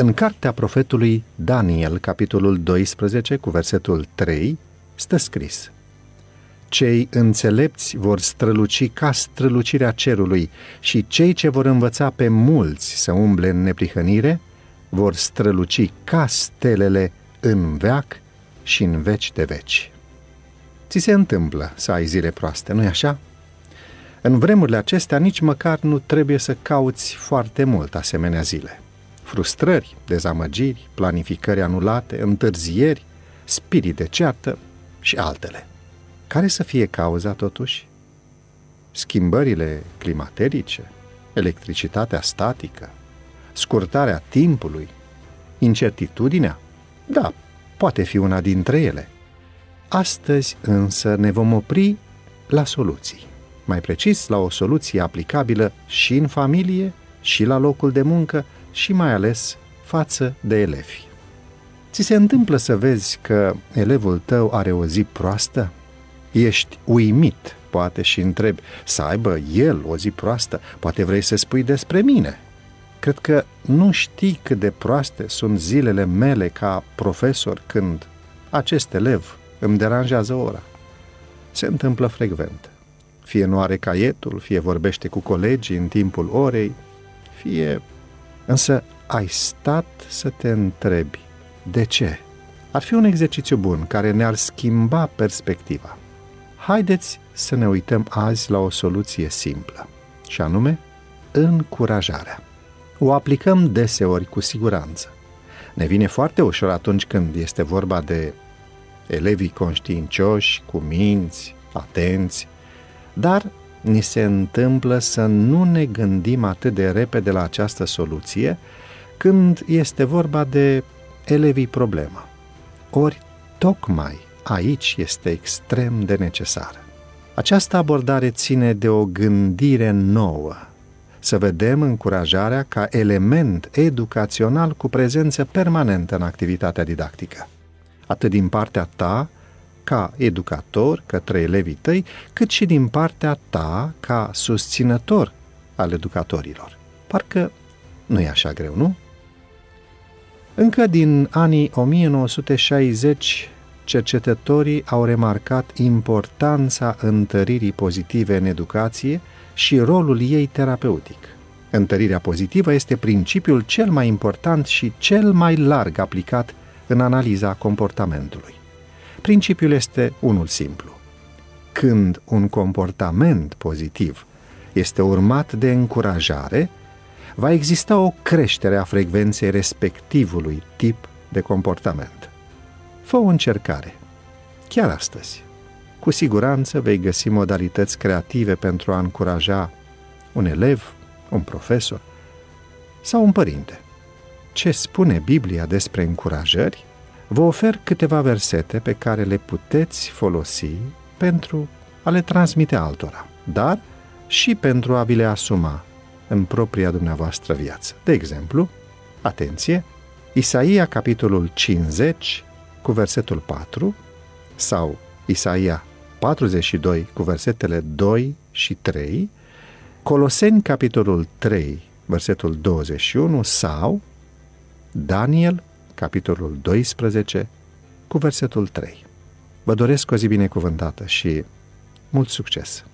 În cartea profetului Daniel, capitolul 12, cu versetul 3, stă scris Cei înțelepți vor străluci ca strălucirea cerului și cei ce vor învăța pe mulți să umble în neprihănire vor străluci ca stelele în veac și în veci de veci. Ți se întâmplă să ai zile proaste, nu-i așa? În vremurile acestea nici măcar nu trebuie să cauți foarte mult asemenea zile. Frustrări, dezamăgiri, planificări anulate, întârzieri, spirit de ceartă și altele. Care să fie cauza totuși? Schimbările climaterice, electricitatea statică, scurtarea timpului, incertitudinea? Da, poate fi una dintre ele. Astăzi însă ne vom opri la soluții. Mai precis, la o soluție aplicabilă și în familie, și la locul de muncă, și mai ales față de elevi. Ți se întâmplă să vezi că elevul tău are o zi proastă? Ești uimit, poate, și întrebi să aibă el o zi proastă, poate vrei să spui despre mine. Cred că nu știi cât de proaste sunt zilele mele ca profesor când acest elev îmi deranjează ora. Se întâmplă frecvent. Fie nu are caietul, fie vorbește cu colegii în timpul orei, fie... Însă ai stat să te întrebi de ce? Ar fi un exercițiu bun care ne-ar schimba perspectiva. Haideți să ne uităm azi la o soluție simplă, și anume încurajarea. O aplicăm deseori cu siguranță. Ne vine foarte ușor atunci când este vorba de elevii conștiincioși, cu minți, atenți, dar ni se întâmplă să nu ne gândim atât de repede la această soluție când este vorba de elevii problemă. Ori tocmai aici este extrem de necesară. Această abordare ține de o gândire nouă, să vedem încurajarea ca element educațional cu prezență permanentă în activitatea didactică, atât din partea ta, ca educator către elevii tăi, cât și din partea ta ca susținător al educatorilor. Parcă nu e așa greu, nu? Încă din anii 1960, cercetătorii au remarcat importanța întăririi pozitive în educație și rolul ei terapeutic. Întărirea pozitivă este principiul cel mai important și cel mai larg aplicat în analiza comportamentului. Principiul este unul simplu. Când un comportament pozitiv este urmat de încurajare, va exista o creștere a frecvenței respectivului tip de comportament. Fă o încercare, chiar astăzi. Cu siguranță vei găsi modalități creative pentru a încuraja un elev, un profesor sau un părinte. Ce spune Biblia despre încurajări? Vă ofer câteva versete pe care le puteți folosi pentru a le transmite altora, dar și pentru a vi le asuma în propria dumneavoastră viață. De exemplu, atenție, Isaia capitolul 50 cu versetul 4 sau Isaia 42 cu versetele 2 și 3, Coloseni capitolul 3 versetul 21 sau Daniel capitolul 12 cu versetul 3. Vă doresc o zi binecuvântată și mult succes!